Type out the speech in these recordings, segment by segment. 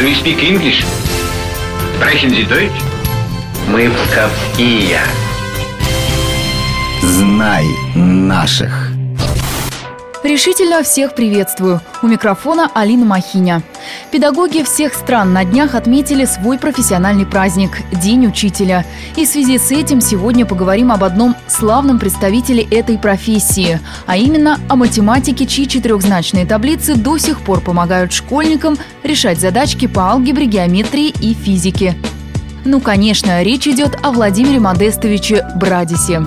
Do you speak English? Sprechen Sie Deutsch? Мы псковские. Знай наших. Решительно всех приветствую. У микрофона Алина Махиня. Педагоги всех стран на днях отметили свой профессиональный праздник – День учителя. И в связи с этим сегодня поговорим об одном славном представителе этой профессии, а именно о математике, чьи четырехзначные таблицы до сих пор помогают школьникам решать задачки по алгебре, геометрии и физике. Ну, конечно, речь идет о Владимире Модестовиче Брадисе.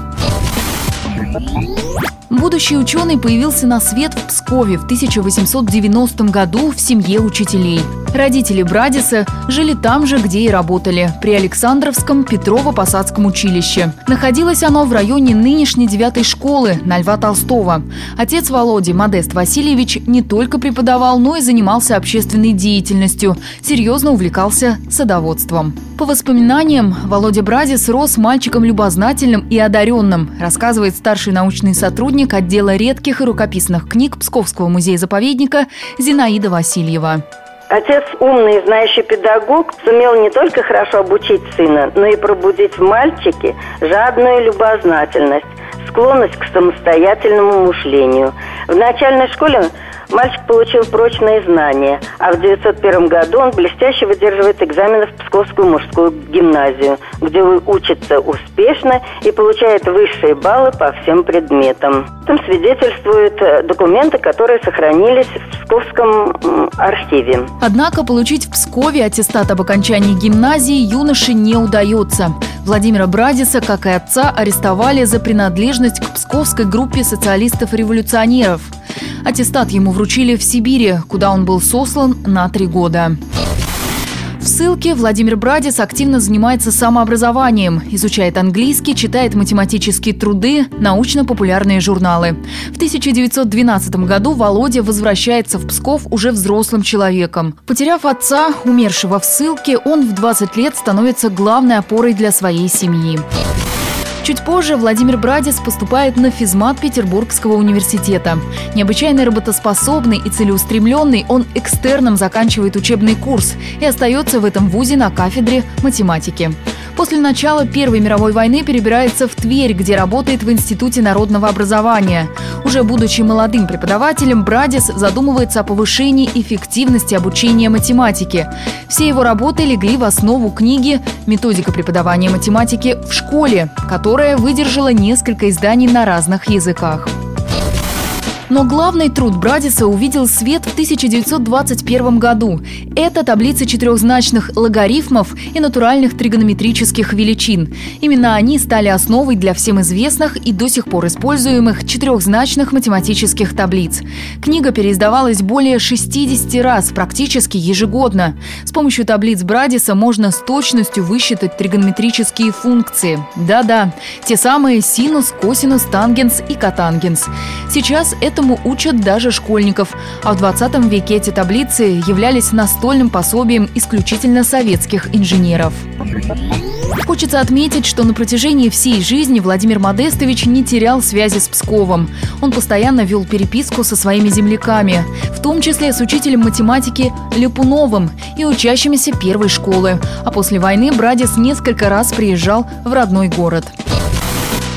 Будущий ученый появился на свет в Пскове в 1890 году в семье учителей. Родители Брадиса жили там же, где и работали, при Александровском Петрово-Посадском училище. Находилось оно в районе нынешней девятой школы на Льва Толстого. Отец Володи, Модест Васильевич, не только преподавал, но и занимался общественной деятельностью, серьезно увлекался садоводством. По воспоминаниям, Володя Брадис рос мальчиком любознательным и одаренным, рассказывает старший научный сотрудник отдела редких и рукописных книг Псковского музея-заповедника Зинаида Васильева. Отец, умный и знающий педагог, сумел не только хорошо обучить сына, но и пробудить в мальчике жадную любознательность, склонность к самостоятельному мышлению. В начальной школе Мальчик получил прочные знания, а в 1901 году он блестяще выдерживает экзамены в Псковскую мужскую гимназию, где учится успешно и получает высшие баллы по всем предметам. Там свидетельствуют э, документы, которые сохранились в Псковском архиве. Однако получить в Пскове аттестат об окончании гимназии юноше не удается. Владимира Брадиса, как и отца, арестовали за принадлежность к псковской группе социалистов-революционеров – Аттестат ему вручили в Сибири, куда он был сослан на три года. В ссылке Владимир Брадис активно занимается самообразованием, изучает английский, читает математические труды, научно-популярные журналы. В 1912 году Володя возвращается в Псков уже взрослым человеком. Потеряв отца, умершего в ссылке, он в 20 лет становится главной опорой для своей семьи. Чуть позже Владимир Брадис поступает на физмат Петербургского университета. Необычайно работоспособный и целеустремленный, он экстерном заканчивает учебный курс и остается в этом вузе на кафедре математики. После начала Первой мировой войны перебирается в Тверь, где работает в Институте народного образования. Уже будучи молодым преподавателем, Брадис задумывается о повышении эффективности обучения математики. Все его работы легли в основу книги «Методика преподавания математики в школе», которая выдержала несколько изданий на разных языках. Но главный труд Брадиса увидел свет в 1921 году. Это таблица четырехзначных логарифмов и натуральных тригонометрических величин. Именно они стали основой для всем известных и до сих пор используемых четырехзначных математических таблиц. Книга переиздавалась более 60 раз, практически ежегодно. С помощью таблиц Брадиса можно с точностью высчитать тригонометрические функции. Да-да, те самые синус, косинус, тангенс и котангенс. Сейчас это Этому учат даже школьников. А в 20 веке эти таблицы являлись настольным пособием исключительно советских инженеров. Хочется отметить, что на протяжении всей жизни Владимир Модестович не терял связи с Псковом. Он постоянно вел переписку со своими земляками, в том числе с учителем математики Лепуновым и учащимися первой школы. А после войны Брадис несколько раз приезжал в родной город.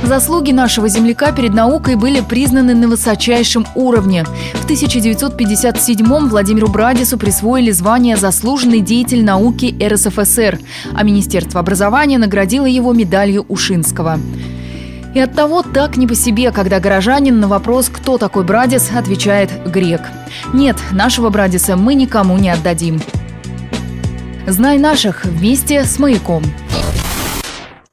Заслуги нашего земляка перед наукой были признаны на высочайшем уровне. В 1957-м Владимиру Брадису присвоили звание «Заслуженный деятель науки РСФСР», а Министерство образования наградило его медалью Ушинского. И от того так не по себе, когда горожанин на вопрос «Кто такой Брадис?» отвечает «Грек». Нет, нашего Брадиса мы никому не отдадим. Знай наших вместе с «Маяком».